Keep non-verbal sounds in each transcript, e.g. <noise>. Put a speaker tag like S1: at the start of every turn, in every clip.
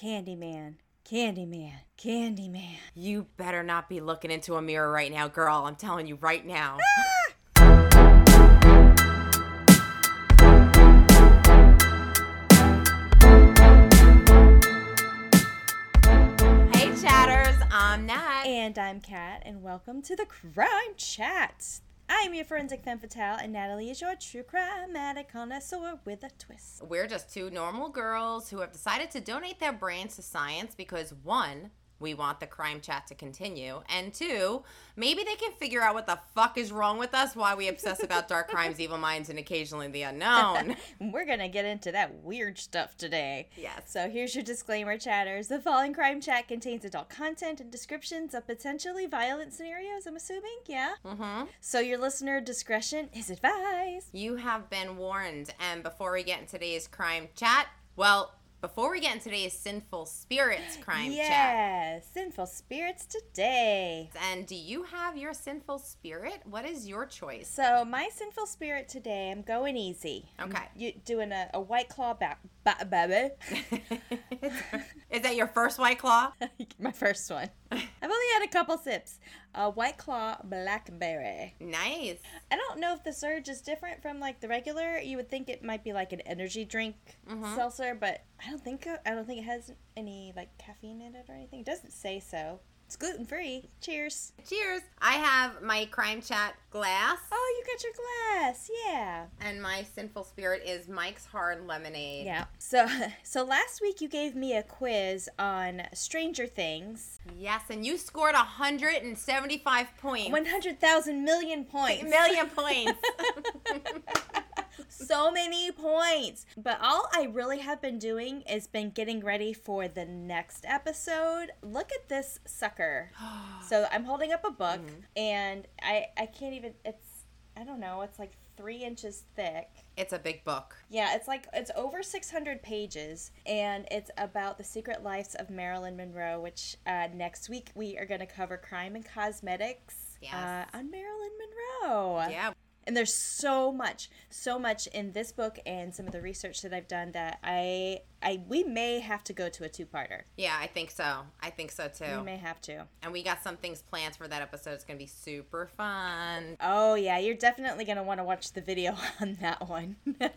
S1: Candyman, Candyman, Candyman.
S2: You better not be looking into a mirror right now, girl. I'm telling you right now. Ah! hey, chatters. I'm Nat.
S1: And I'm Kat, and welcome to the Crime Chat. I am your forensic femme fatale, and Natalie is your true crime addict connoisseur with a twist.
S2: We're just two normal girls who have decided to donate their brains to science because one, we want the crime chat to continue, and two, maybe they can figure out what the fuck is wrong with us, why we obsess about dark <laughs> crimes, evil minds, and occasionally the unknown. <laughs>
S1: We're gonna get into that weird stuff today.
S2: Yes.
S1: So here's your disclaimer, chatters. The following crime chat contains adult content and descriptions of potentially violent scenarios, I'm assuming, yeah?
S2: Mm-hmm.
S1: So your listener discretion is advised.
S2: You have been warned. And before we get in today's crime chat, well, before we get in today's sinful spirits <gasps> crime chat,
S1: yeah, sinful spirits today.
S2: and do you have your sinful spirit? What is your choice?
S1: So my sinful spirit today, I'm going easy. I'm
S2: Okay.
S1: you doing a, a white claw ba- ba- baby. <laughs>
S2: is that your first white claw? <laughs>
S1: my first one. I've only had a couple sips. A white claw blackberry.
S2: Nice.
S1: I don't know if the surge is different from like the regular. You would think it might be like an energy drink
S2: Mm-hmm.
S1: seltzer, but I don't think I don't think it has any like caffeine in it or anything. It doesn't say so. It's gluten free. Cheers.
S2: Cheers. I have my crime chat glass.
S1: Oh, you got your glass. Yeah.
S2: And my sinful spirit is Mike's Hard Lemonade.
S1: Yeah. So <laughs> so last week you gave me a quiz on Stranger Things.
S2: Yes, and you scored 175 points.
S1: 100,000 million points.
S2: million <laughs> points. <laughs>
S1: so many points. But all I really have been doing is been getting ready for the next episode. Look at this sucker. <gasps> so I'm holding up a book and I I can't even it's I don't know, it's like three inches thick.
S2: it's a big book.
S1: Yeah, it's like it's over 600 pages, and it's about the secret lives of Marilyn Monroe. Which uh, next week we are going to cover crime and cosmetics
S2: Yes.
S1: uh, on Marilyn Monroe.
S2: Yeah.
S1: And there's so much, so much in this book and some of the research that I've done that I, I, we may have to go to a two-parter.
S2: Yeah, I think so. I think so too.
S1: We may have to.
S2: And we got some things planned for that episode. It's going to be super fun.
S1: Oh yeah, you're definitely gonna want to watch the video <laughs> on that one. <laughs>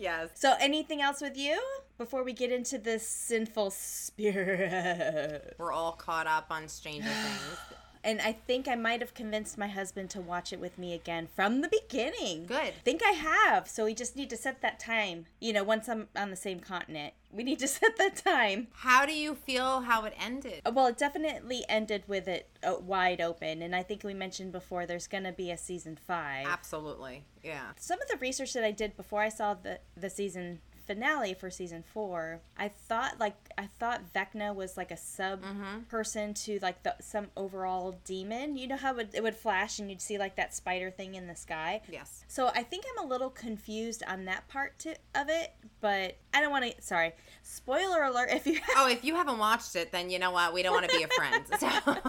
S2: Yes.
S1: so, anything else with you before we get into this sinful spirit?
S2: We're all caught up on Stranger <gasps> Things.
S1: And I think I might have convinced my husband to watch it with me again from the beginning.
S2: Good.
S1: think I have. So we just need to set that time. You know, once I'm on the same continent, we need to <laughs> set that time.
S2: How do you feel how it ended?
S1: Well, it definitely ended with it uh, wide open. And I think we mentioned before there's going to be a season five.
S2: Absolutely. Yeah.
S1: Some of the research that I did before I saw the, the season finale for season four, I thought like I thought Vecna was like a sub mm-hmm. person to like the some overall demon. You know how it, it would flash and you'd see like that spider thing in the sky.
S2: Yes.
S1: So I think I'm a little confused on that part to, of it, but I don't want to. Sorry, spoiler alert! If you
S2: Oh, if you haven't watched it, then you know what? We don't want to be your friends. <laughs>
S1: spoiler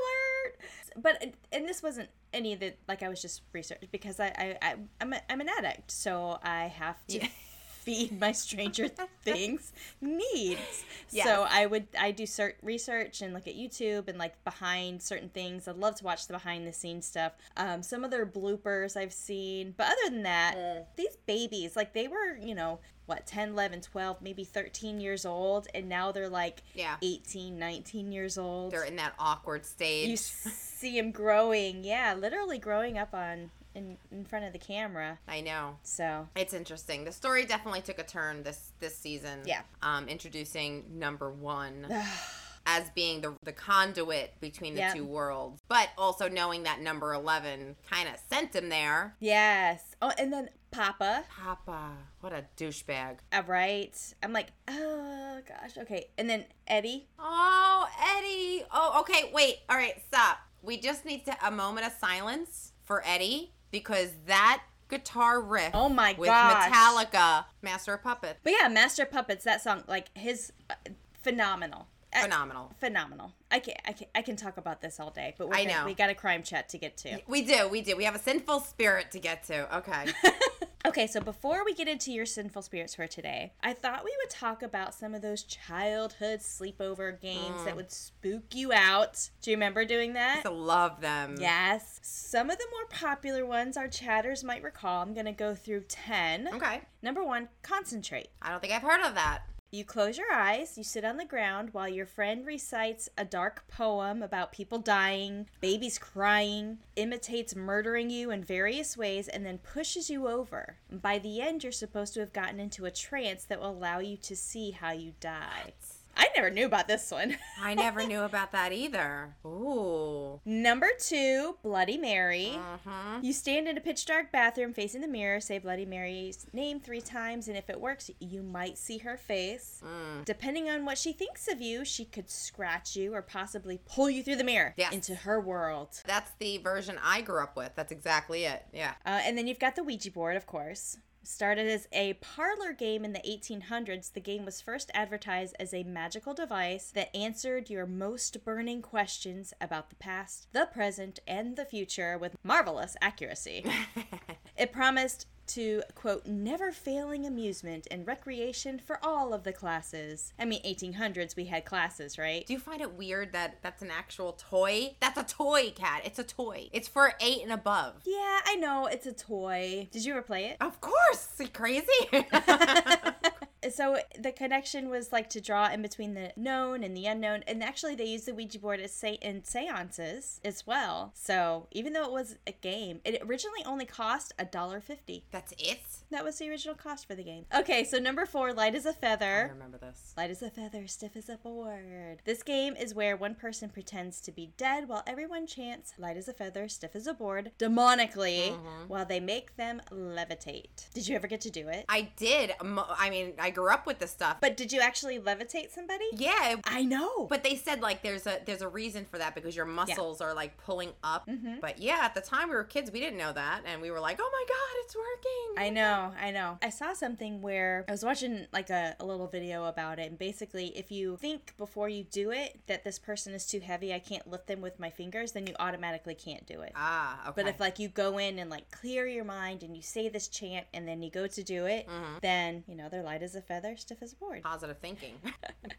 S1: alert! But and this wasn't any of the like I was just researching because I I, I I'm a, I'm an addict, so I have to.
S2: Yeah. <laughs>
S1: Feed my Stranger <laughs> Things needs.
S2: Yes.
S1: So I would I do cert research and look at YouTube and like behind certain things. I'd love to watch the behind the scenes stuff. Um, some of their bloopers I've seen, but other than that, these babies like they were you know what 10 11 12 maybe 13 years old and now they're like
S2: Yeah.
S1: 18 19 years old
S2: They're in that awkward stage.
S1: you see them growing yeah literally growing up on in, in front of the camera
S2: I know.
S1: so
S2: It's interesting. The story definitely took a turn this this season.
S1: Yeah.
S2: Um, introducing number one <sighs> as being the the conduit between the
S1: Yeah.
S2: two worlds, but also knowing that number eleven kind of sent him there.
S1: yes oh and then papa
S2: Papa, what a douchebag.
S1: uh, right i'm like oh gosh okay and then eddie
S2: Oh, Eddie. Oh, okay. Wait. All right. Stop. We just need to a moment of silence for Eddie because that guitar riff.
S1: Oh my
S2: with
S1: gosh.
S2: Metallica, Master of Puppets,
S1: but yeah master puppets that song like his uh, phenomenal
S2: phenomenal.
S1: phenomenal i can i can i can talk about this all day but we're
S2: I know.
S1: we got a crime chat to get to
S2: We do. We do. We have a sinful spirit to get to. Okay. <laughs>
S1: Okay, so before we get into your sinful spirits for today, I thought we would talk about some of those childhood sleepover games that mm. would spook you out. Do you remember doing that?
S2: I love them.
S1: Yes. Some of the more popular ones our chatters might recall. I'm going to go through 10.
S2: Okay.
S1: Number one, concentrate.
S2: I don't think I've heard of that.
S1: You close your eyes, you sit on the ground while your friend recites a dark poem about people dying, babies crying, imitates murdering you in various ways, and then pushes you over. By the end, you're supposed to have gotten into a trance that will allow you to see how you die. I never knew about this one.
S2: I never <laughs> knew about that either. Ooh.
S1: Number two, Bloody Mary.
S2: Mm-hmm.
S1: You stand in a pitch dark bathroom facing the mirror, say Bloody Mary's name three times, and if it works, you might see her face.
S2: Mm.
S1: Depending on what she thinks of you, she could scratch you or possibly pull you through the mirror
S2: Yes.
S1: into her world.
S2: That's the version I grew up with. That's exactly it. Yeah.
S1: Uh, and then you've got the Ouija board, of course. Started as a parlor game in the 1800s, the game was first advertised as a magical device that answered your most burning questions about the past, the present, and the future with marvelous accuracy. <laughs> it promised to quote never failing amusement and recreation for all of the classes. I mean 1800s we had classes, right?
S2: Do you find it weird that that's an actual toy? That's a toy, Kat. It's a toy. It's for eight and above.
S1: Yeah, I know it's a toy. Did you ever play it?
S2: Of course. You crazy? <laughs> <laughs>
S1: So the connection was like to draw in between the known and the unknown, and actually they used the Ouija board as say in seances as well. So even though it was a game, it originally only cost a dollar fifty.
S2: that's it?
S1: That was the original cost for the game. Okay, so number four, light as a feather.
S2: I remember this.
S1: Light as a feather, stiff as a board. This game is where one person pretends to be dead while everyone chants light as a feather, stiff as a board, demonically, mm-hmm. while they make them levitate. Did you ever get to do it?
S2: I did. I mean, I grew up with this stuff.
S1: But did you actually levitate somebody?
S2: yeah,
S1: I know.
S2: But they said like there's a there's a reason for that because your muscles are like pulling up.
S1: Mm-hmm.
S2: But yeah, at the time we were kids, we didn't know that, and we were like, "Oh my god, it's working!"
S1: I know, I know. I saw something where I was watching like a, a little video about it, and basically, if you think before you do it that this person is too heavy, I can't lift them with my fingers, then you automatically can't do it.
S2: ah, okay.
S1: But if like you go in and like clear your mind and you say this chant and then you go to do it,
S2: Mm-hmm.
S1: then you know they're light as a feather, stiff as a board.
S2: positive thinking. <laughs> <laughs>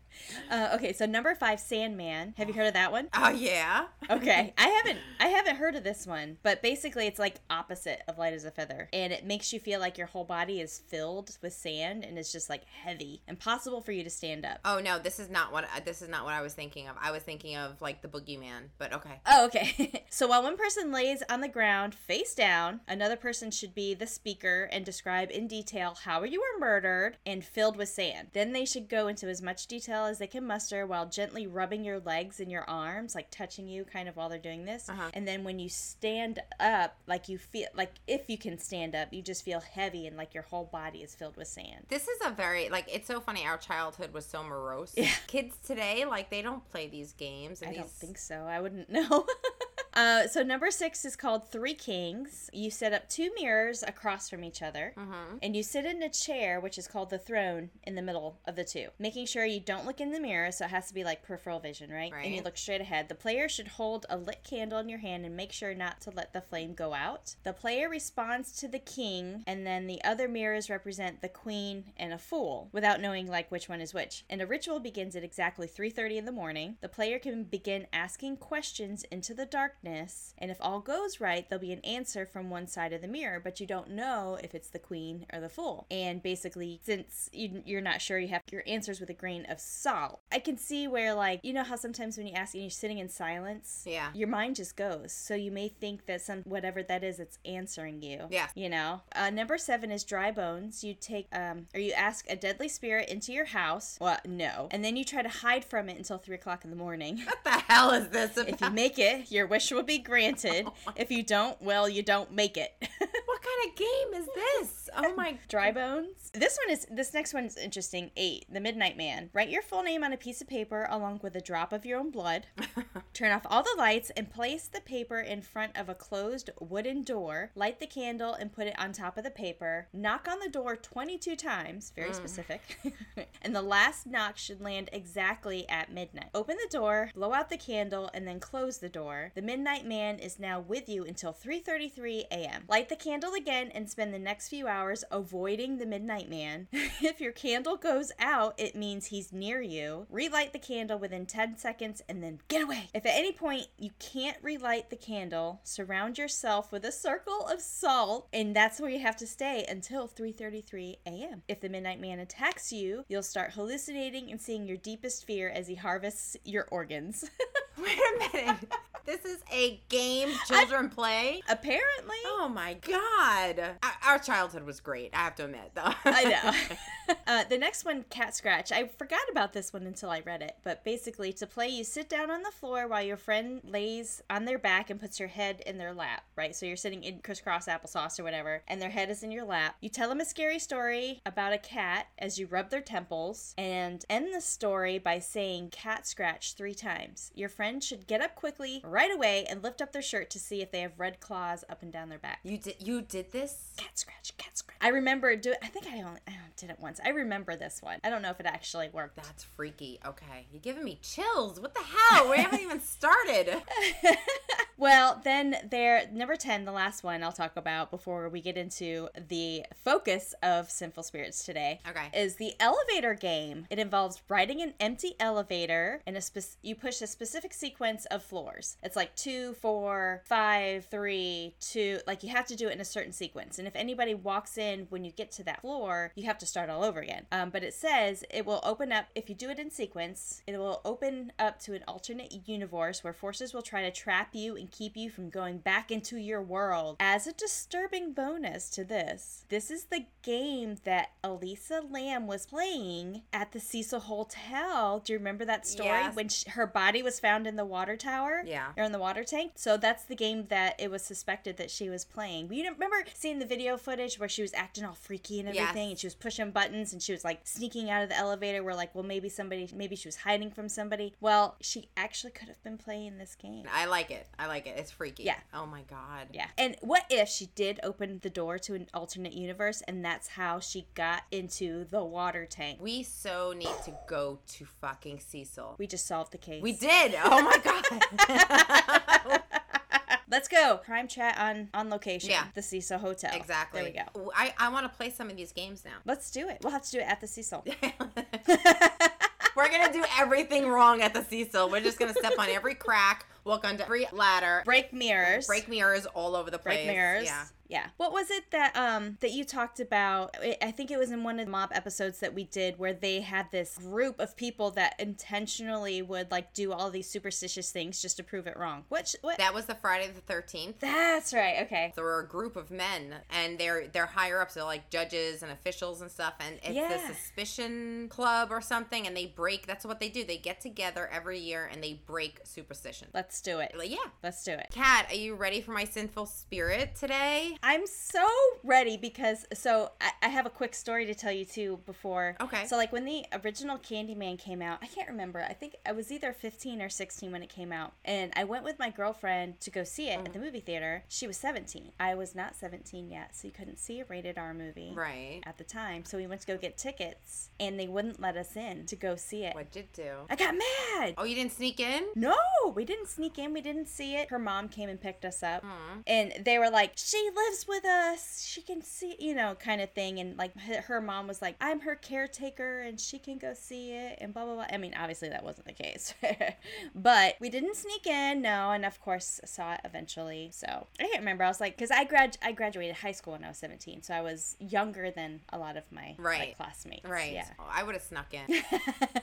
S1: Uh, okay, so number five, Sandman. Have you heard of that one?
S2: oh yeah. <laughs>
S1: Okay, I haven't I haven't heard of this one, but basically it's like opposite of light as a feather, and it makes you feel like your whole body is filled with sand and it's just like heavy, impossible for you to stand up.
S2: Oh no, this is not what this is not what I was thinking of. I was thinking of like the boogeyman, but okay.
S1: Oh, okay. so while one person lays on the ground face down, another person should be the speaker and describe in detail how you were murdered and filled with sand. Then they should go into as much detail as they can muster while gently rubbing your legs and your arms, like touching you kind of while they're doing this.
S2: Uh-huh.
S1: And then when you stand up, like you feel like if you can stand up, you just feel heavy and like your whole body is filled with sand.
S2: This is a very like it's so funny. Our childhood was so morose.
S1: Yeah.
S2: Kids today, like they don't play these games. And
S1: I don't think so. I wouldn't <laughs> know. Uh, so number six is called Three Kings. You set up two mirrors across from each other,
S2: Mhm.
S1: and you sit in a chair, which is called the throne, in the middle of the two, making sure you don't look in the mirror. So it has to be like peripheral vision, right? And you look straight ahead. The player should hold a lit candle in your hand and make sure not to let the flame go out. The player responds to the king, and then the other mirrors represent the queen and a fool, without knowing like which one is which. And a ritual begins at exactly 3:30 in the morning. The player can begin asking questions into the darkness, and if all goes right, there'll be an answer from one side of the mirror, but you don't know if it's the queen or the fool. And basically, since you, you're not sure, you have your answers with a grain of salt. I can see where like you know how sometimes when you ask and you're sitting in silence,
S2: Yeah.
S1: your mind just goes. So you may think that some whatever that is, it's answering you.
S2: Yeah.
S1: You know. Uh, number seven is dry bones. You take um or you ask a deadly spirit into your house. Well, no, and then you try to hide from it until three o'clock in the morning.
S2: What the hell is this about?
S1: if you make it, your wish will be granted. <laughs> Oh if you don't, well, you don't make it. <laughs>
S2: what kind of game is this? Oh my
S1: Dry bones. This one is this next one's interesting. Eight, the Midnight Man. Write your full name on a piece of paper along with a drop of your own blood. <laughs> Turn off all the lights and place the paper in front of a closed wooden door. Light the candle and put it on top of the paper. Knock on the door 22 times, very mm. specific. and the last knock should land exactly at midnight. Open the door, blow out the candle, and then close the door. The midnight Midnight Man is now with you until 3:33 a.m. Light the candle again and spend the next few hours avoiding the Midnight Man. <laughs> if your candle goes out, it means he's near you. Relight the candle within 10 seconds and then get away. If at any point you can't relight the candle, surround yourself with a circle of salt and that's where you have to stay until 3:33 a.m. If the Midnight Man attacks you, you'll start hallucinating and seeing your deepest fear as he harvests your organs. <laughs>
S2: Wait a minute. This is a game <laughs> children play?
S1: Apparently.
S2: Oh my god. Our- Our childhood was great, I have to admit, though. <laughs>
S1: I know. <laughs> uh, the next one, Cat Scratch. I forgot about this one until I read it. But basically, to play, you sit down on the floor while your friend lays on their back and puts your head in their lap, right? So you're sitting in crisscross applesauce or whatever, and their head is in your lap. You tell them a scary story about a cat as you rub their temples, and end the story by saying Cat Scratch three times. Your friend should get up quickly, right away, and lift up their shirt to see if they have red claws up and down their back.
S2: You did you did this?
S1: Cat scratch, cat scratch. I remember do. I think I only I did it once. I remember this one. I don't know if it actually worked.
S2: That's freaky. Okay. You're giving me chills. What the hell? We haven't even started. <laughs>
S1: well, then there number 10, the last one I'll talk about before we get into the focus of Sinful Spirits today.
S2: Okay.
S1: Is the elevator game. It involves riding an empty elevator and a spec- you push a specific sequence of floors. It's like two, four, five, three, two. Like you have to do it in a certain sequence. And if anybody walks in when you get to that floor, you have to start all over again. Um, but it says it will open up if you do it in sequence. It will open up to an alternate universe where forces will try to trap you and keep you from going back into your world. As a disturbing bonus to this, this is the game that Elisa Lam was playing at the Cecil Hotel. Do you remember that story
S2: Yes.
S1: when she, her body was found in the water tower?
S2: Yeah.
S1: or in the water tank. So that's the game that it was suspected that she was playing. You remember seeing the video footage where she was acting all freaky and
S2: Yes.
S1: everything, and she was pushing buttons and she was like sneaking out of the elevator. Where like, well, maybe somebody, maybe she was hiding from somebody. Well, she actually could have been playing this game.
S2: I like it. I like it. It's freaky.
S1: Yeah.
S2: Oh my god.
S1: Yeah. And what if she did open the door to an alternate universe and that's how she got into the water tank?
S2: We so need to go to fucking Cecil.
S1: We just solved the case.
S2: We did. Oh my god. <laughs> <laughs>
S1: Let's go. Crime chat on on location.
S2: Yeah.
S1: The Cecil Hotel.
S2: exactly.
S1: There we go.
S2: I, I want to play some of these games now.
S1: Let's do it. We'll have to do it at the Cecil. <laughs>
S2: We're gonna do everything wrong at the Cecil. We're just gonna step on every crack, walk onto every ladder,
S1: break mirrors.
S2: break mirrors all over the place.
S1: break mirrors.
S2: Yeah.
S1: Yeah. What was it that um that you talked about? I- think it was in one of the mob episodes that we did where they had this group of people that intentionally would like do all these superstitious things just to prove it wrong. Which what?
S2: That was the Friday the Thirteenth.
S1: That's right. Okay.
S2: There were a group of men, and they're they're higher ups. They're like judges and officials and stuff. And it's
S1: Yeah.
S2: the Suspicion Club or something. And they break. That's what they do. They get together every year and they break superstition.
S1: Let's do it.
S2: Yeah.
S1: Let's do it.
S2: Kat, are you ready for my sinful spirit today?
S1: I'm so ready because so I, I have a quick story to tell you too before.
S2: Okay.
S1: So like when the original Candyman came out, I can't remember. I think I was either 15 or 16 when it came out, and I went with my girlfriend to go see it at the mm. movie theater. She was 17. I was not 17 yet, so you couldn't see a rated R movie.
S2: Right.
S1: At the time, so we went to go get tickets, and they wouldn't let us in to go see it.
S2: What did you do?
S1: I got mad.
S2: Oh, you didn't sneak in?
S1: No, we didn't sneak in. We didn't see it. Her mom came and picked us up.
S2: Hmm.
S1: And they were like, she lives with us. She can see, you know, kind of thing. And like her mom was like, I'm her caretaker and she can go see it and blah, blah, blah. I mean, obviously that wasn't the case. <laughs> but we didn't sneak in, no. And of course, saw it eventually. So I can't remember. I was like, because I, grad- I graduated high school when I was 17. So I was younger than a lot of my
S2: Right.
S1: like, classmates.
S2: Right.
S1: Yeah.
S2: Oh, I would have snuck in. <laughs>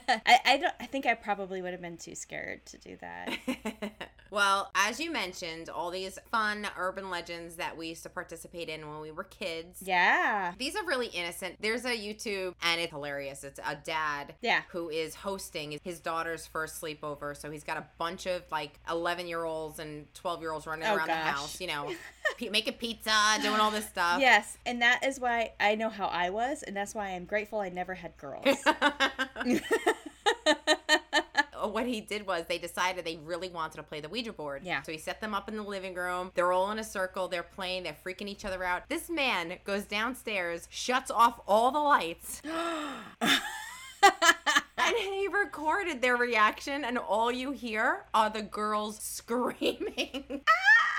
S1: I, I don't I think I probably would have been too scared to do that. <laughs> <laughs>
S2: well, as you mentioned, all these fun urban legends that we used to participate in when we were kids.
S1: Yeah.
S2: These are really innocent. There's a YouTube and it's hilarious. It's a dad
S1: Yeah.
S2: who is hosting his daughter's first sleepover. So he's got a bunch of like 11 year olds and 12 year olds running
S1: Oh,
S2: around the house, you know, <laughs> p- making pizza, doing all this stuff.
S1: Yes, and that is why I know how I was, and that's why I'm grateful I never had girls. <laughs>
S2: what he did was they decided they really wanted to play the Ouija board.
S1: Yeah.
S2: So he set them up in the living room. They're all in a circle. They're playing. They're freaking each other out. This man goes downstairs, shuts off all the lights, <gasps> and he recorded their reaction, and all you hear are the girls <laughs> screaming. Ah!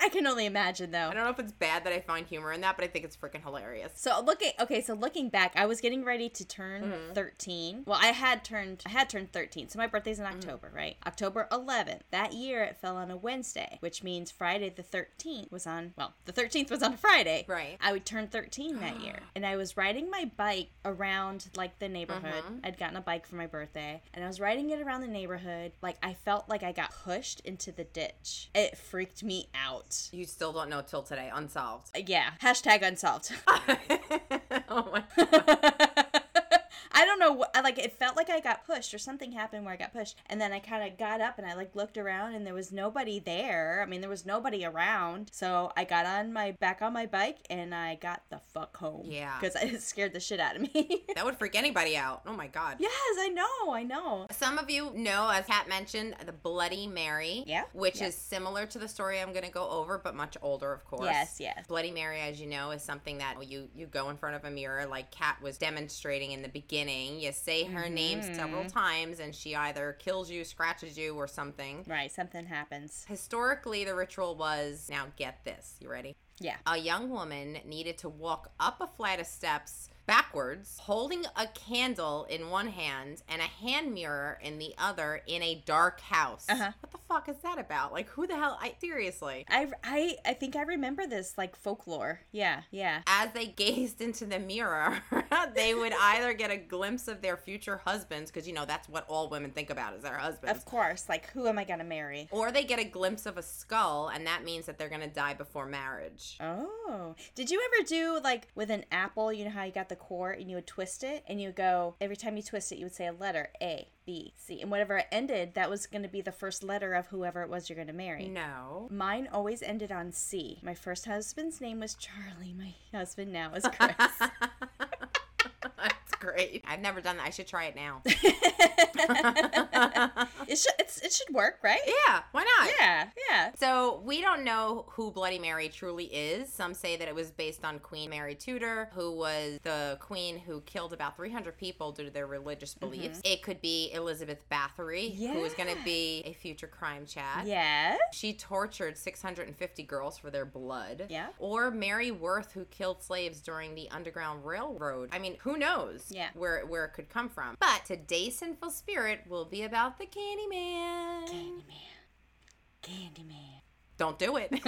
S1: I can only imagine though.
S2: I don't know if it's bad that I find humor in that, but I think it's freaking hilarious.
S1: So looking okay, so looking back, I was getting ready to turn
S2: Mm-hmm.
S1: 13. Well, I had turned I had turned 13. So my birthday's
S2: Mm-hmm.
S1: in October, right? October 11th. That year it fell on a Wednesday, which means Friday the 13th was on, well, the 13th was on a Friday.
S2: Right.
S1: I would turn 13 that year. <gasps> And I was riding my bike around like the neighborhood.
S2: Mm-hmm.
S1: I'd gotten a bike for my birthday, and I was riding it around the neighborhood. Like I felt like I got pushed into the ditch. It freaked me out.
S2: You still don't know till today, unsolved.
S1: Uh, yeah. Hashtag unsolved. <laughs>
S2: oh my god. <laughs>
S1: I don't know what like it felt like I got pushed or something happened where I got pushed and then I kind of got up and I like looked around and there was nobody there. I mean there was nobody around. So I got on my back on my bike and I got the fuck home.
S2: Yeah.
S1: Cuz it <laughs> scared the shit out of me. <laughs>
S2: That would freak anybody out. Oh my god.
S1: yes, I know. I know.
S2: Some of you know, as Kat mentioned, the Bloody Mary.
S1: Yeah,
S2: Which
S1: yeah.
S2: is similar to the story I'm going to go over, but much older, of course.
S1: Yes, yes.
S2: Bloody Mary, as you know, is something that you you go in front of a mirror, like Kat was demonstrating in the beginning. You say her name
S1: Mm-hmm.
S2: several times, and she either kills you, scratches you, or something.
S1: Right, something happens.
S2: Historically, the ritual was now get this. You ready?
S1: Yeah.
S2: A young woman needed to walk up a flight of steps backwards, holding a candle in one hand and a hand mirror in the other in a dark house.
S1: Uh-huh.
S2: What the fuck is that about? Like, who the hell? I seriously.
S1: I, I I think I remember this like folklore. Yeah, yeah.
S2: As they <laughs> gazed into the mirror, <laughs> they would either get a glimpse of their future husbands, because you know that's what all women think about is their husbands.
S1: Of course, like who am I going to marry?
S2: Or they get a glimpse of a skull, and that means that they're gonna die before marriage.
S1: Oh. Did you ever do like with an apple, you know how you got the core and you would twist it and you would go every time you twist it you would say a letter A, B, C. And whatever it ended, that was gonna be the first letter of whoever it was you're gonna marry.
S2: No.
S1: Mine always ended on C. My first husband's name was Charlie. My husband now is Chris. <laughs>
S2: Great. I've never done that. I should try it now. <laughs>
S1: it should it's, it should work, right?
S2: yeah, why not?
S1: Yeah, yeah.
S2: So we don't know who Bloody Mary truly is. Some say that it was based on Queen Mary Tudor, who was the queen who killed about 300 people due to their religious mm-hmm. beliefs. It could be Elizabeth Bathory, who was going to be a future crime chat.
S1: Yeah.
S2: She tortured 650 girls for their blood.
S1: Yeah.
S2: Or Mary Worth, who killed slaves during the Underground Railroad. I mean, who knows
S1: Yeah.
S2: where, where it could come from. But today's Sinful Spirit will be about the Candyman.
S1: Candyman. Candyman.
S2: Don't do it. <laughs>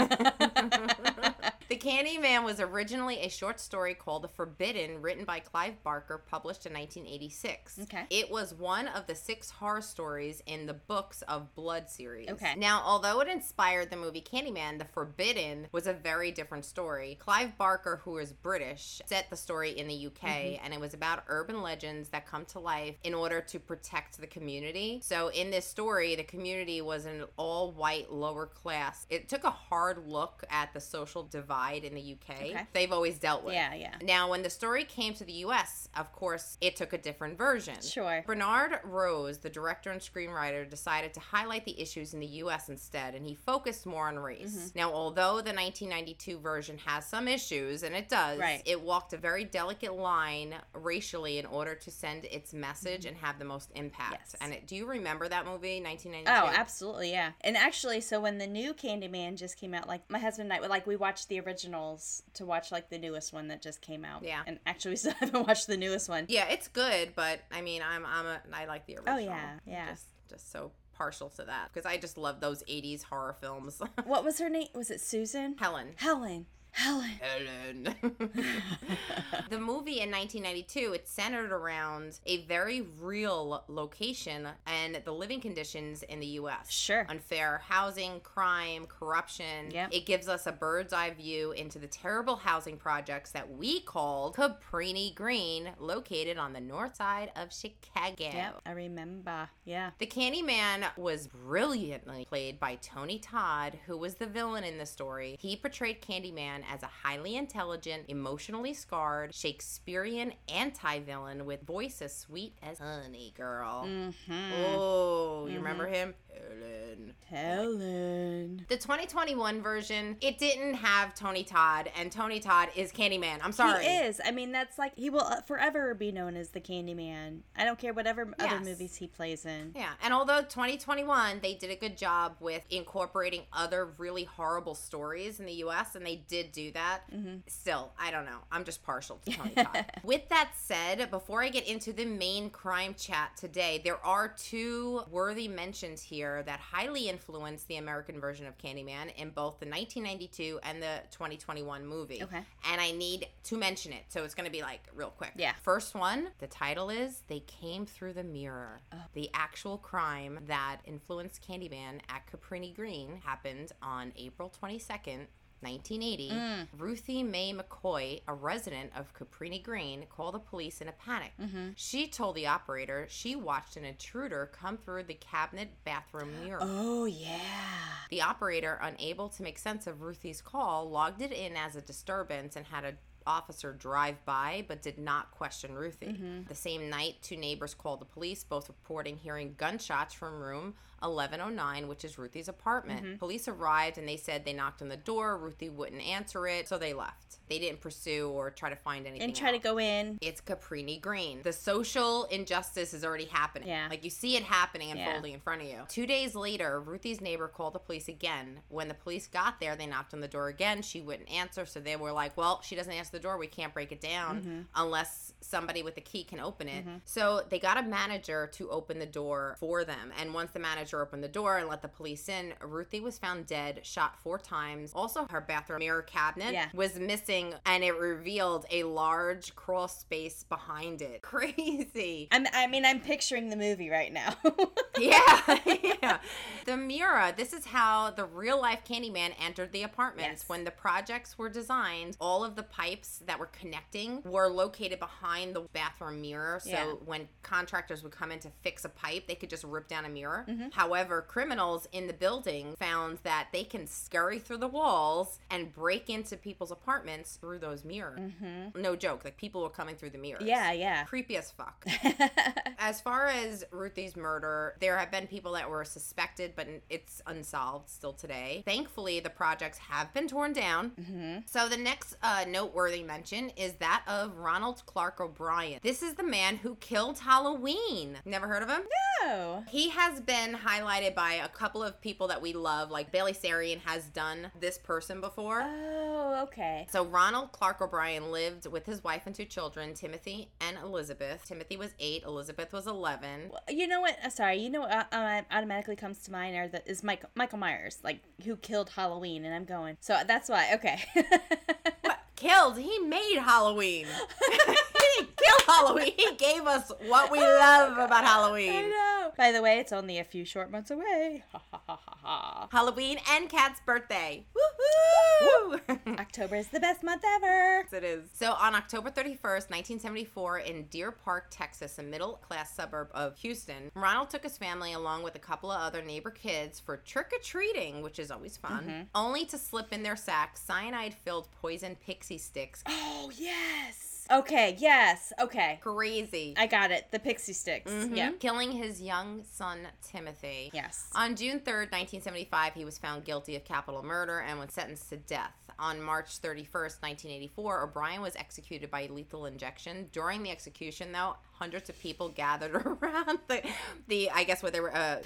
S2: the Candyman was originally a short story called The Forbidden, written by Clive Barker, published in 1986.
S1: Okay.
S2: It was one of the six horror stories in the Books of Blood series.
S1: Okay.
S2: Now, although it inspired the movie Candyman, The Forbidden was a very different story. Clive Barker, who is British, set the story in the UK,
S1: Mm-hmm.
S2: and it was about urban legends that come to life in order to protect the community. So, in this story, the community was an all white lower class. It took a hard look at the social divide in the UK.
S1: Okay.
S2: They've always dealt with.
S1: Yeah, yeah.
S2: Now, when the story came to the US, of course, it took a different version.
S1: Sure.
S2: Bernard Rose, the director and screenwriter, decided to highlight the issues in the US instead, and he focused more on race.
S1: Mm-hmm.
S2: Now, although the 1992 version has some issues, and it does,
S1: Right.
S2: it walked a very delicate line racially in order to send its message and have the most impact.
S1: Mm-hmm. Yes.
S2: And it, do you remember that movie, 1992?
S1: Oh, absolutely, yeah. And actually, so when the new Candyman just came out, like my husband and I, like we watched the originals to watch like the newest one that just came out.
S2: Yeah.
S1: And actually, we still <laughs> haven't watched the newest one.
S2: Yeah, it's good, but I mean, I'm I'm a I like the oh, original.
S1: Oh, yeah, yeah.
S2: Just just so partial to that because I just love those 80s horror films. <laughs>
S1: What was her name? Was it Susan?
S2: Helen.
S1: Helen. Helen.
S2: Helen. <laughs> <laughs> the movie in 1992, it centered around a very real location and the living conditions in the U.S.
S1: Sure.
S2: Unfair housing, crime, corruption.
S1: Yep.
S2: It gives us a bird's eye view into the terrible housing projects that we called Cabrini Green, located on the north side of Chicago.
S1: Yep, I remember. Yeah.
S2: The Candyman was brilliantly played by Tony Todd, who was the villain in the story. He portrayed Candyman as a highly intelligent, emotionally scarred, Shakespearean anti villain with voice as sweet as Honey Girl.
S1: Mm-hmm.
S2: Oh, you remember him? Helen. Helen.
S1: Helen.
S2: The 2021 version, it didn't have Tony Todd, and Tony Todd is Candyman. I'm sorry.
S1: He is. I mean, that's like he will uh, forever be known as the Candyman. I don't care whatever other movies he plays in.
S2: Yeah, and although 2021 they did a good job with incorporating other really horrible stories in the US and they did do that, still, I don't know. I'm just partial to Tony Todd. <laughs> with that said, before I get into the main crime chat today, there are two worthy mentions here that highly influenced the American version of Candyman in both the 1992 and the 2021 movie.
S1: Okay.
S2: And I need to mention it, so it's going to be like real quick.
S1: Yeah.
S2: First one, the title is They Came Through the Mirror.
S1: Oh.
S2: The actual crime that influenced Candyman at Cabrini Green happened on April 22nd. 1980,
S1: Mm.
S2: Ruthie Mae McCoy, a resident of Cabrini Green, called the police in a panic.
S1: Mm-hmm.
S2: She told the operator she watched an intruder come through the cabinet bathroom mirror.
S1: Oh yeah.
S2: The operator, unable to make sense of Ruthie's call, logged it in as a disturbance and had a officer drive by but did not question Ruthie.
S1: Mm-hmm.
S2: The same night, two neighbors called the police, both reporting hearing gunshots from room 1109, which is Ruthie's apartment.
S1: Mm-hmm.
S2: Police arrived and they said they knocked on the door. Ruthie wouldn't answer it, so they left. They didn't pursue or try to find anything.
S1: And try to go in.
S2: It's Cabrini Green. The social injustice is already happening.
S1: Yeah.
S2: Like you see it happening
S1: Yeah.
S2: unfolding in front of you. Two days later, Ruthie's neighbor called the police again. When the police got there, they knocked on the door again. She wouldn't answer, so they were like, "Well, she doesn't answer the door. We can't break it down
S1: Mm-hmm.
S2: unless somebody with a key can open it." So they got a manager to open the door for them. And once the manager opened the door and let the police in, Ruthie was found dead, shot four times. Also, her bathroom mirror cabinet
S1: Yeah.
S2: was missing, and it revealed a large crawl space behind it. <laughs> Crazy.
S1: I'm, I mean, I'm picturing the movie right now. <laughs> <laughs>
S2: Yeah, yeah. The mirror. This is how the real life Candyman entered the apartments.
S1: Yes.
S2: When the projects were designed, all of the pipes that were connecting were located behind the bathroom mirror. So
S1: Yeah.
S2: when contractors would come in to fix a pipe, they could just rip down a mirror.
S1: Mm-hmm.
S2: However, criminals in the building found that they can scurry through the walls and break into people's apartments through those mirrors. No joke. Like people were coming through the mirrors.
S1: Mm-hmm. yeah, yeah.
S2: Creepy as fuck. <laughs> As far as Ruthie's murder, there have been people that were suspected, but it's unsolved still today. Thankfully, the projects have been torn down.
S1: Mm-hmm.
S2: So the next uh, noteworthy mention is that of Ronald Clark O'Bryan. This is the man who killed Halloween. Never heard of him?
S1: Oh.
S2: He has been highlighted by a couple of people that we love, like Bailey Sarian has done this person before.
S1: Oh, okay.
S2: So Ronald Clark O'Bryan lived with his wife and two children, Timothy and Elizabeth. Timothy was eight, Elizabeth was eleven.
S1: You know what? uh, Sorry, you know what uh, uh, automatically comes to mind are the, is Michael Michael Myers, like who killed Halloween, and I'm going. So that's why. Okay. <laughs>
S2: Killed? He made Halloween. <laughs> he didn't <laughs> kill Halloween. He gave us what we love about Halloween.
S1: I know. By the way, it's only a few short months away. Ha ha ha ha ha.
S2: Halloween and Kat's birthday.
S1: Woo!
S2: Woo! <laughs>
S1: October is the best month ever.
S2: Yes, it is. So on October 31st, 1974, in Deer Park, Texas, a middle class suburb of Houston, Ronald took his family along with a couple of other neighbor kids for trick or treating, which is always fun, mm-hmm. only to slip in their sack cyanide filled poison pixie sticks.
S1: Oh yes. Okay. Yes. Okay.
S2: Crazy.
S1: I got it. The pixie sticks.
S2: Mhm.
S1: Yeah.
S2: Killing his young son, Timothy.
S1: Yes.
S2: On June 3rd, 1975, he was found guilty of capital murder and was sentenced to death. On March 31st, 1984, O'Bryan was executed by lethal injection. During the execution, though, hundreds of people gathered <laughs> around the, the I guess, where they were uh,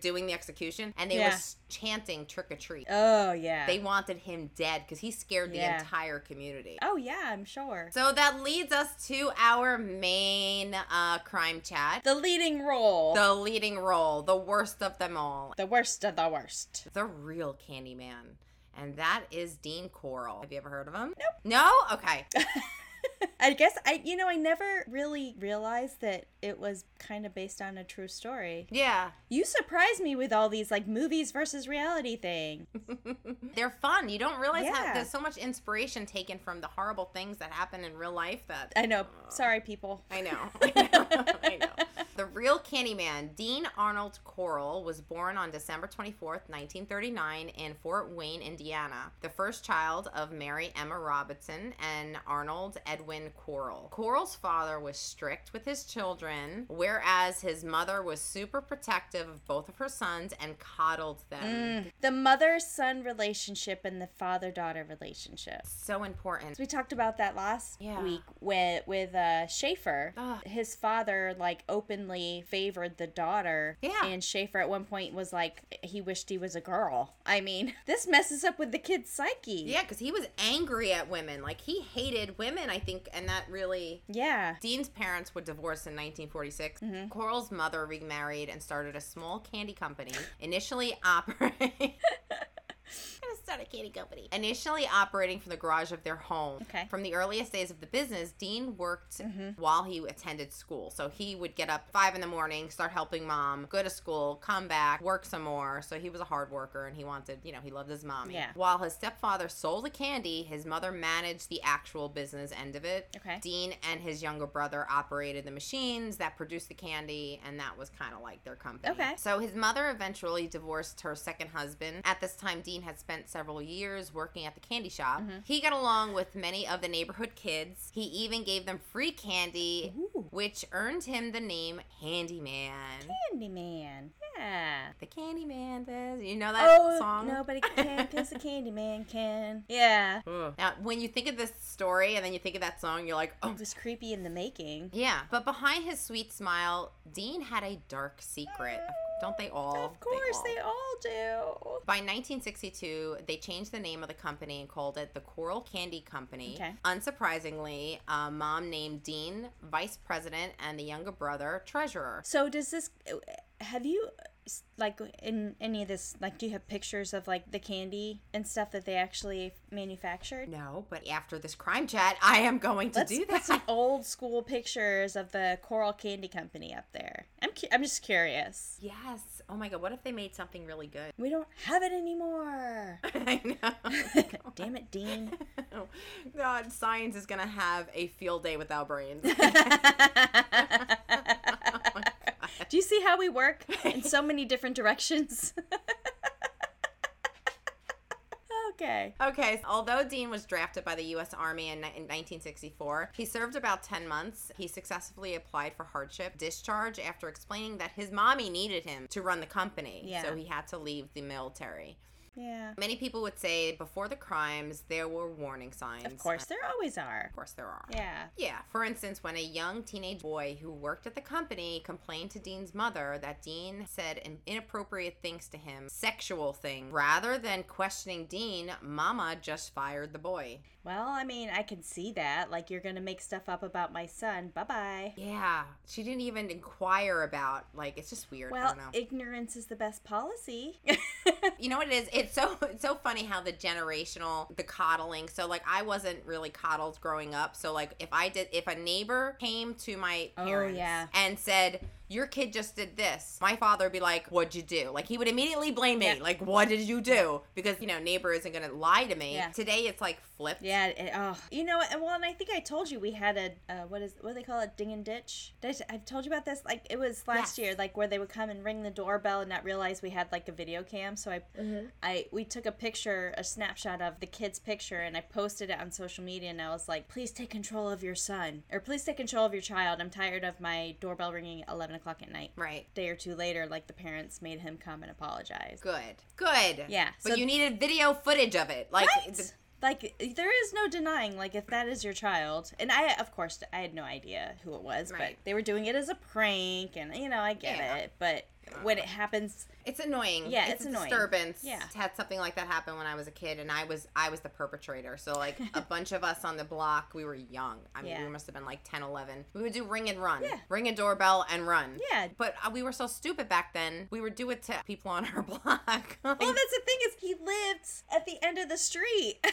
S2: doing the execution, and they were
S1: Yeah.
S2: s- chanting trick or treat.
S1: Oh yeah.
S2: They wanted him dead because he scared the
S1: Yeah.
S2: entire community.
S1: oh yeah, I'm sure.
S2: So that leads us to our main uh, crime chat.
S1: The leading role.
S2: The leading role, the worst of them all,
S1: the worst of the worst.
S2: the real Candyman. And that is Dean Corll. Have you ever heard of him?
S1: Nope.
S2: No? Okay. <laughs> <laughs>
S1: I guess I, you know, I never really realized that it was kind of based on a true story.
S2: Yeah.
S1: You surprised me with all these like movies versus reality thing. <laughs>
S2: They're fun. You don't realize how there's so much inspiration taken from the horrible things that happen in real life that
S1: I know. Sorry, people.
S2: I know. <laughs> I know. I know. The real Candyman, Dean Arnold Corll, was born on December 24th, 1939, in Fort Wayne, Indiana, the first child of Mary Emma Robinson and Arnold Edwin Corll. Corll's father was strict with his children, whereas his mother was super protective of both of her sons and coddled them.
S1: Mm. The mother son relationship and the father daughter relationship.
S2: So important.
S1: So we talked about that last
S2: Yeah.
S1: week with with uh, Schaefer.
S2: Ugh.
S1: His father like openly favored the daughter.
S2: Yeah.
S1: And Schaefer at one point was like he wished he was a girl. I mean, <laughs> this messes up with the kid's psyche.
S2: Yeah, because he was angry at women. Like, he hated women, I think, and that really
S1: Yeah.
S2: Dean's parents were divorced in 1946.
S1: Mm-hmm.
S2: Corll's mother remarried and started a small candy company, initially operating. Start a candy company. Initially operating from the garage of their home.
S1: Okay.
S2: From the earliest days of the business, Dean worked
S1: Mm-hmm.
S2: while he attended school. So he would get up five in the morning, start helping mom, go to school, come back, work some more. So he was a hard worker and he wanted, you know, he loved his mommy.
S1: Yeah.
S2: While his stepfather sold the candy, his mother managed the actual business end of it.
S1: Okay.
S2: Dean and his younger brother operated the machines that produced the candy, and that was kind of like their company.
S1: Okay.
S2: So his mother eventually divorced her second husband. At this time, Dean had spent several years working at the candy shop.
S1: Mm-hmm.
S2: He got along with many of the neighborhood kids. He even gave them free candy,
S1: Ooh.
S2: which earned him the name Handyman.
S1: Candyman. Yeah.
S2: The Candyman, does you know that
S1: oh,
S2: song?
S1: nobody <laughs> can because the Candyman can. Yeah.
S2: Ugh. Now, when you think of this story and then you think of that song, you're like, oh,
S1: It was creepy in the making.
S2: Yeah, but behind his sweet smile, Dean had a dark secret. Don't they all?
S1: Of course, they all do.
S2: By 1962, they changed the name of the company and called it the Corll Candy Company.
S1: Okay.
S2: Unsurprisingly, uh, mom named Dean vice president and the younger brother treasurer.
S1: So does this? Have you like in any of this? Like, do you have pictures of like the candy and stuff that they actually manufactured?
S2: No, but after this crime chat, I am going to
S1: Let's
S2: do that.
S1: some old school pictures of the Corll Candy Company up there. I'm cu- I'm just curious.
S2: Yes. Oh my god, what if they made something really good?
S1: We don't have it anymore. <laughs>
S2: I know. <laughs>
S1: Damn it, Dean. <laughs>
S2: God, science is gonna have a field day without brains.
S1: Do you see how we work in so many <laughs> different directions? <laughs> okay.
S2: Okay, although Dean was drafted by the U.S. Army in, in 1964, he served about 10 months. He successfully applied for hardship discharge after explaining that his mommy needed him to run the company.
S1: Yeah.
S2: So he had to leave the military.
S1: Yeah.
S2: Many people would say before the crimes, there were warning signs.
S1: Of course, there always are.
S2: Of course, there are.
S1: Yeah.
S2: Yeah, for instance, when a young teenage boy who worked at the company complained to Dean's mother that Dean said inappropriate things to him, sexual things, rather than questioning Dean, Mama just fired the boy.
S1: Well, I mean, I can see that. Like, you're gonna make stuff up about my son. Bye bye.
S2: Yeah, she didn't even inquire about, like, it's just weird. I
S1: Well,
S2: don't know.
S1: ignorance is the best policy. <laughs>
S2: you know what it is? It's so <laughs> it's so funny how the generational, the coddling. So like I wasn't really coddled growing up. So like if I did, if a neighbor came to my
S1: Oh,
S2: parents
S1: yeah.
S2: and said. Your kid just did this. My father would be like, What'd you do? Like, he would immediately blame me.
S1: Yeah.
S2: Like, what did you do? Because, you know, neighbor isn't going to lie to me.
S1: Yeah.
S2: Today, it's like flipped.
S1: yeah. It, oh, you know, and well, and I think I told you we had a uh, what is what do they call it, ding and ditch. Did I, I've told you about this. Like, it was last
S2: Yes.
S1: year, like where they would come and ring the doorbell and not realize we had like a video cam. So I, I we took a picture, a snapshot of the kid's picture, and I posted it on social media. And I was like, please take control of your son, or please take control of your child. I'm tired of my doorbell ringing at eleven o'clock at night.
S2: Right.
S1: day or two later, like the parents made him come and apologize.
S2: Good. Good.
S1: Yeah,
S2: But
S1: so-
S2: you needed video footage of it. Like,
S1: Right?
S2: the-
S1: like there is no denying like if that is your child and i of course i had no idea who it was
S2: Right.
S1: but they were doing it as a prank and you know i get
S2: Yeah.
S1: it but when it happens
S2: It's annoying.
S1: Yeah,
S2: it's,
S1: it's
S2: a
S1: annoying.
S2: disturbance.
S1: Yeah.
S2: had something like that happen when I was a kid, and I was I was the perpetrator. So like a <laughs> bunch of us on the block, we were young. I mean,
S1: Yeah.
S2: we must have been like 10, 11. We would do ring and run.
S1: Yeah.
S2: Ring a doorbell and run.
S1: Yeah.
S2: But uh, we were so stupid back then. We would do it to people on our <laughs> block.
S1: well that's the thing is he lived at the end of the street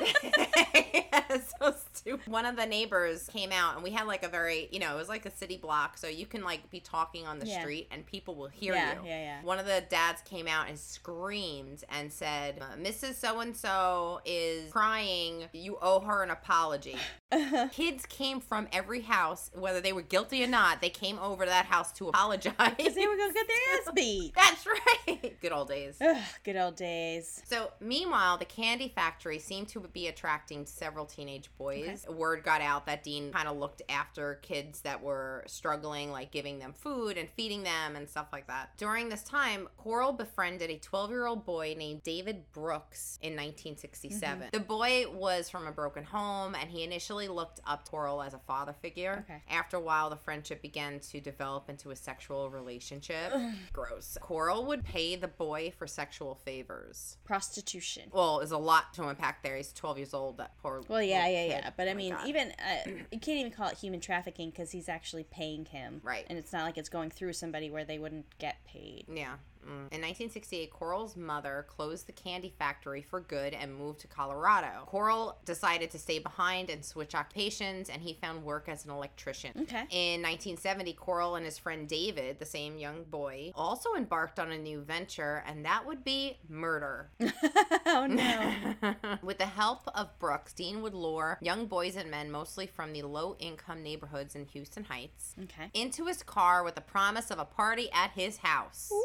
S1: <laughs> yeah,
S2: so stupid. One of the neighbors came out, and we had like a very, you know, it was like a city block, so you can like be talking on the
S1: Yeah.
S2: street, and people will hear
S1: yeah,
S2: you.
S1: yeah, yeah.
S2: One of the dads came out and screamed and said, "Uh, Mrs. So and so is crying. You owe her an apology. <laughs> Kids came from every house, whether they were guilty or not, they came over to that house to apologize.
S1: Because they were gonna get their ass <laughs> beat.
S2: That's right. Good old days.
S1: Ugh, good old days.
S2: So, meanwhile, the candy factory seemed to be attracting several teenage boys. Word got out that Dean kind of looked after kids that were struggling, like giving them food and feeding them and stuff like that. During this time, Corll befriended a 12 year old boy named David Brooks in 1967. The boy was from a broken home and he initially looked up to Corll as a father figure.
S1: Okay.
S2: After a while, the friendship began to develop into a sexual relationship. Gross. Corll would pay the boy for sexual favors.
S1: Prostitution.
S2: Well, there's a lot to unpack there. He's 12 years old. That poor.
S1: Well, yeah, yeah,
S2: kid.
S1: yeah. But I
S2: Oh
S1: mean, even uh, <clears throat> you can't even call it human trafficking because he's actually paying him.
S2: Right.
S1: And it's not like it's going through somebody where they wouldn't get paid.
S2: Yeah. Mm. In 1968, Corll's mother closed the candy factory for good and moved to Colorado. Corll decided to stay behind and switch occupations, and he found work as an electrician.
S1: Okay.
S2: In 1970, Corll and his friend David, the same young boy, also embarked on a new venture, and that would be murder. <laughs>
S1: oh no. <laughs>
S2: With the help of Brooks, Dean would lure young boys and men, mostly from the low income neighborhoods in Houston Heights,
S1: Okay.
S2: into his car with the promise of a party at his house.
S1: Ooh,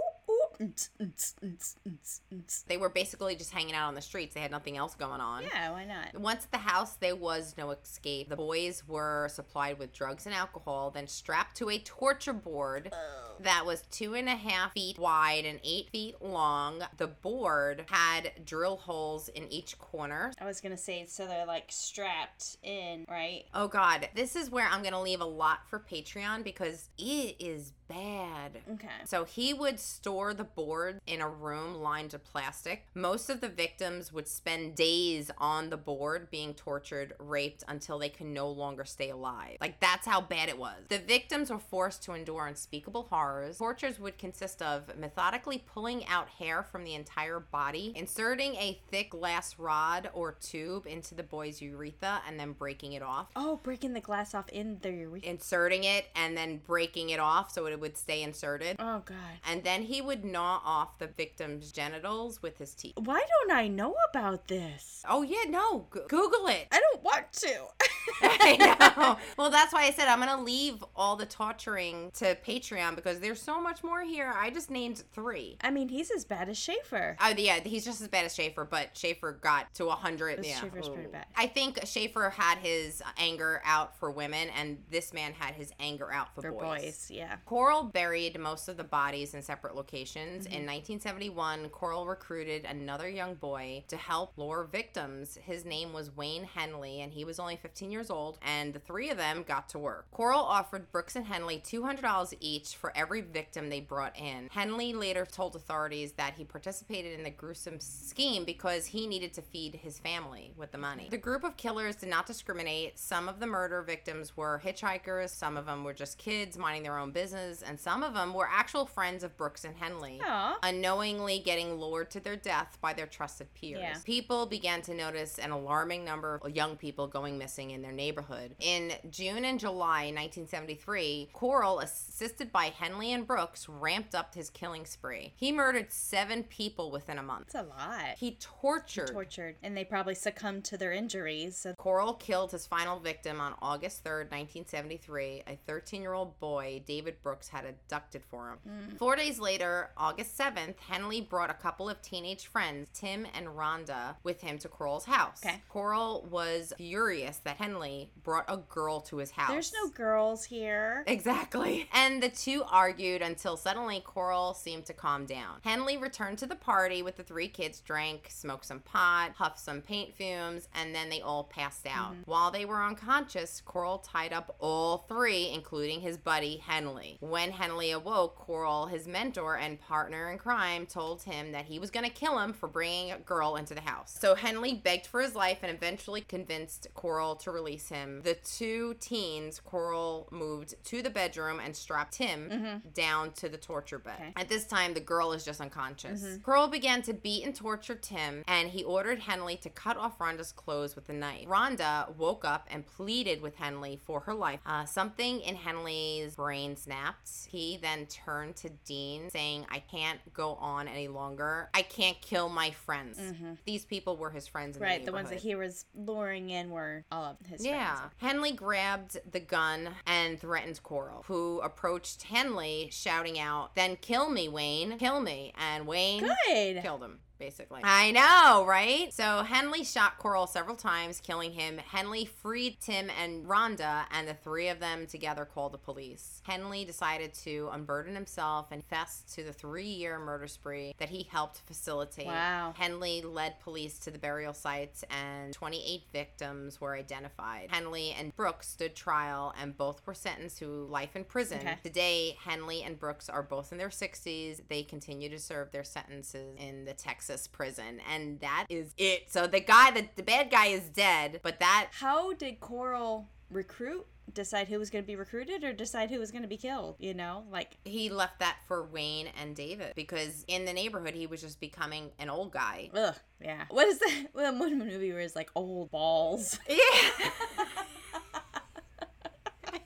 S2: They were basically just hanging out on the streets. They had nothing else going on.
S1: Yeah, why not?
S2: Once at the house, there was no escape. The boys were supplied with drugs and alcohol, then strapped to a torture board oh. that was two and a half feet wide and eight feet long. The board had drill holes in each corner.
S1: I was gonna say so they're like strapped in, right?
S2: Oh God, this is where I'm gonna leave a lot for Patreon because it is bad.
S1: Okay.
S2: So he would store the board in a room lined to plastic. Most of the victims would spend days on the board being tortured, raped until they could no longer stay alive. Like that's how bad it was. The victims were forced to endure unspeakable horrors. Tortures would consist of methodically pulling out hair from the entire body, inserting a thick glass rod or tube into the boy's urethra and then breaking it off.
S1: Oh, breaking the glass off in the urethra.
S2: Inserting it and then breaking it off so it would stay inserted.
S1: Oh god.
S2: And then he would gnaw off the victim's genitals with his teeth.
S1: Why don't I know about this?
S2: Oh, yeah, no. G- Google it.
S1: I don't want to. <laughs>
S2: I know. <laughs> Well, that's why I said I'm going to leave all the torturing to Patreon because there's so much more here. I just named three.
S1: I mean, he's as bad as Schaefer.
S2: Oh, yeah, he's just as bad as Schaefer, but Schaefer got to 100. Yeah.
S1: Schaefer's pretty bad.
S2: I think Schaefer had his anger out for women, and this man had his anger out for,
S1: For boys, yeah.
S2: Corll buried most of the bodies in separate locations.
S1: Mm-hmm.
S2: In 1971, Corll recruited another young boy to help lure victims. His name was Wayne Henley, and he was only 15 years old, and the three of them got to work. Corll offered Brooks and Henley $200 each for every victim they brought in. Henley later told authorities that he participated in the gruesome scheme because he needed to feed his family with the money. The group of killers did not discriminate. Some of the murder victims were hitchhikers, some of them were just kids minding their own business, and some of them were actual friends of Brooks and Henley
S1: Aw.
S2: unknowingly getting lured to their death by their trusted peers.
S1: Yeah.
S2: People began to notice an alarming number of young people going missing in their neighborhood. In June and July 1973, Corll, assisted by Henley and Brooks, ramped up his killing spree. He murdered seven people within a month.
S1: That's a lot.
S2: He tortured.
S1: tortured, and they probably succumbed to their injuries. So
S2: Corll killed his final victim on August 3rd, 1973. A 13 year old boy, David Brooks, had abducted for him. Mm. Four days later, August 7th, Henley brought a couple of teenage friends, Tim and Rhonda, with him to Corll's house.
S1: Okay.
S2: Corll was furious that Henley brought a girl to his house.
S1: there's no girls here.
S2: Exactly. <laughs> And the two argued until suddenly Corll seemed to calm down. Henley returned to the party with the three kids, drank, smoked some pot, puffed some paint fumes, and then they all passed out. Mm-hmm. While they were unconscious, Corll tied up all three, including his buddy Henley. When Henley awoke, Corll, his mentor and partner in crime, told him that he was going to kill him for bringing a girl into the house. So Henley begged for his life and eventually convinced Corll to release him. The two teens, Corll moved to the bedroom and strapped him
S1: Mm-hmm.
S2: down to the torture bed.
S1: Okay.
S2: At this time, the girl is just unconscious.
S1: Mm-hmm.
S2: Corll began to beat and torture Tim, and he ordered Henley to cut off Rhonda's clothes with a knife. Rhonda woke up and pleaded with Henley for her life. Uh, something in Henley's brain snapped. He then turned to Dean, saying, I can't go on any longer. I can't kill my friends. These people were his friends in
S1: Mm-hmm. Right,
S2: the
S1: the ones that he was luring in were all of his
S2: Yeah.
S1: friends. Yeah.
S2: Henley grabbed the gun and threatened Corll, who approached Henley shouting out, Then kill me, Wayne. Kill me. And Wayne
S1: Good.
S2: killed him. Basically. I know, right? So Henley shot Corll several times, killing him. Henley freed Tim and Rhonda, and the three of them together called the police. Henley decided to unburden himself and confess to the three year murder spree that he helped facilitate.
S1: Wow.
S2: Henley led police to the burial sites, and 28 victims were identified. Henley and Brooks stood trial, and both were sentenced to life in prison.
S1: Okay.
S2: Today, Henley and Brooks are both in their 60s. They continue to serve their sentences in the Texas prison, and that is it. So the guy, the, the bad guy, is dead, but that
S1: How did Corll recruit? Decide who was going to be recruited or decide who was going to be killed? You know, like
S2: he left that for Wayne and David because in the neighborhood he was just becoming an old guy.
S1: Ugh, yeah. <laughs> What is that? Well, one movie where it's like old balls. <laughs>
S2: Yeah.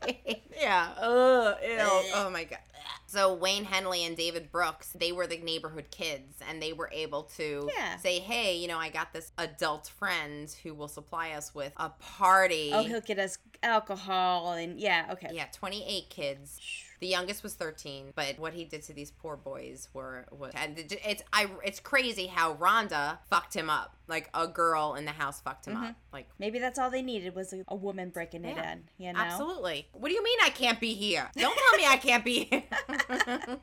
S2: <laughs> yeah. Ugh, ew. Oh my god. So Wayne Henley and David Brooks, they were the neighborhood kids, and they were able to
S1: Yeah.
S2: say, "Hey, you know, I got this adult friend who will supply us with a party."
S1: Oh, he'll get us alcohol and yeah, okay.
S2: yeah, twenty-eight kids. The youngest was 13, but what he did to these poor boys were was and it's I it's crazy how Rhonda fucked him up. Like a girl in the house fucked him up. Mm-hmm. Like
S1: Maybe that's all they needed was a, a woman breaking it in. You know,
S2: Absolutely. What do you mean I can't be here? Don't tell me I can't be here.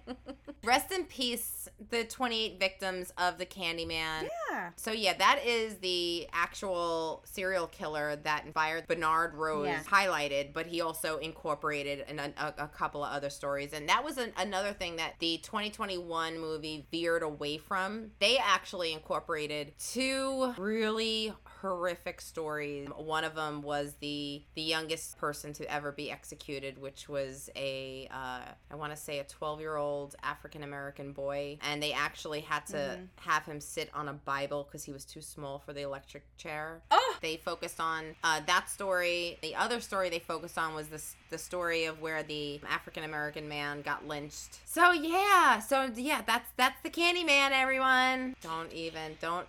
S2: <laughs> Rest in peace, the 28 victims of the Candyman.
S1: Yeah.
S2: So yeah, that is the actual serial killer that inspired Bernard Rose
S1: Yeah.
S2: highlighted, but he also incorporated an, a, a couple of other stories, and that was an, another thing that the 2021 movie veered away from. They actually incorporated two really horrific stories. One of them was the the youngest person to ever be executed, which was a uh, I want to say a 12 year old African American boy, and they actually had to have him sit on a Bible because he was too small for the electric chair.
S1: Oh,
S2: They focused on uh, that story. The other story they focused on was this the story of where the African American man got lynched. So yeah, so yeah, that's that's the Candyman, everyone. Don't even don't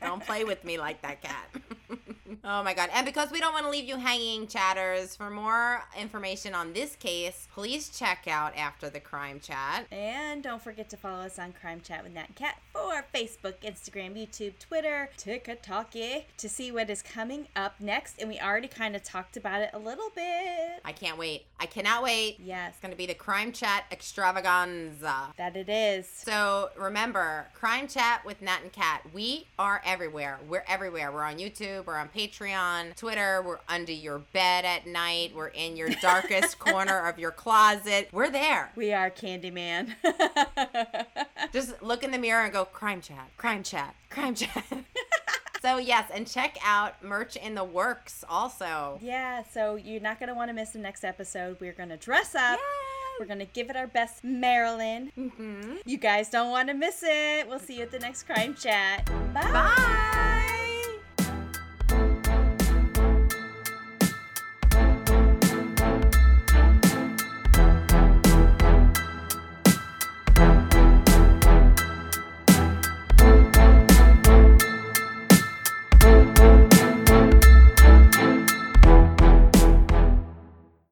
S2: don't play with me like that, Kat. Oh my god. And because we don't want to leave you hanging, chatters, for more information on this case, please check out After the Crime Chat.
S1: And don't forget to follow us on Crime Chat with Nat and Kat for Facebook, Instagram, YouTube, Twitter, TikTok to see what is coming up next. And we already kind of talked about it a little bit.
S2: I can't wait. I cannot wait.
S1: Yes,
S2: It's going to be the Crime Chat extravaganza.
S1: that it is.
S2: So remember, Crime Chat with Nat and Kat. We are everywhere. We're everywhere. We're on YouTube. We're on Patreon, Twitter. We're under your bed at night. We're in your darkest <laughs> corner of your closet. We're there.
S1: We are Candyman. <laughs>
S2: Just look in the mirror and go, Crime Chat, Crime Chat, Crime Chat. <laughs> so yes, and check out merch in the works also.
S1: yeah, so you're not going to want to miss the next episode. We're going to dress up. We're going to give it our best, Marilyn.
S2: Mm-hmm.
S1: You guys don't want to miss it. We'll see you at the next Crime Chat. Bye.
S2: Bye.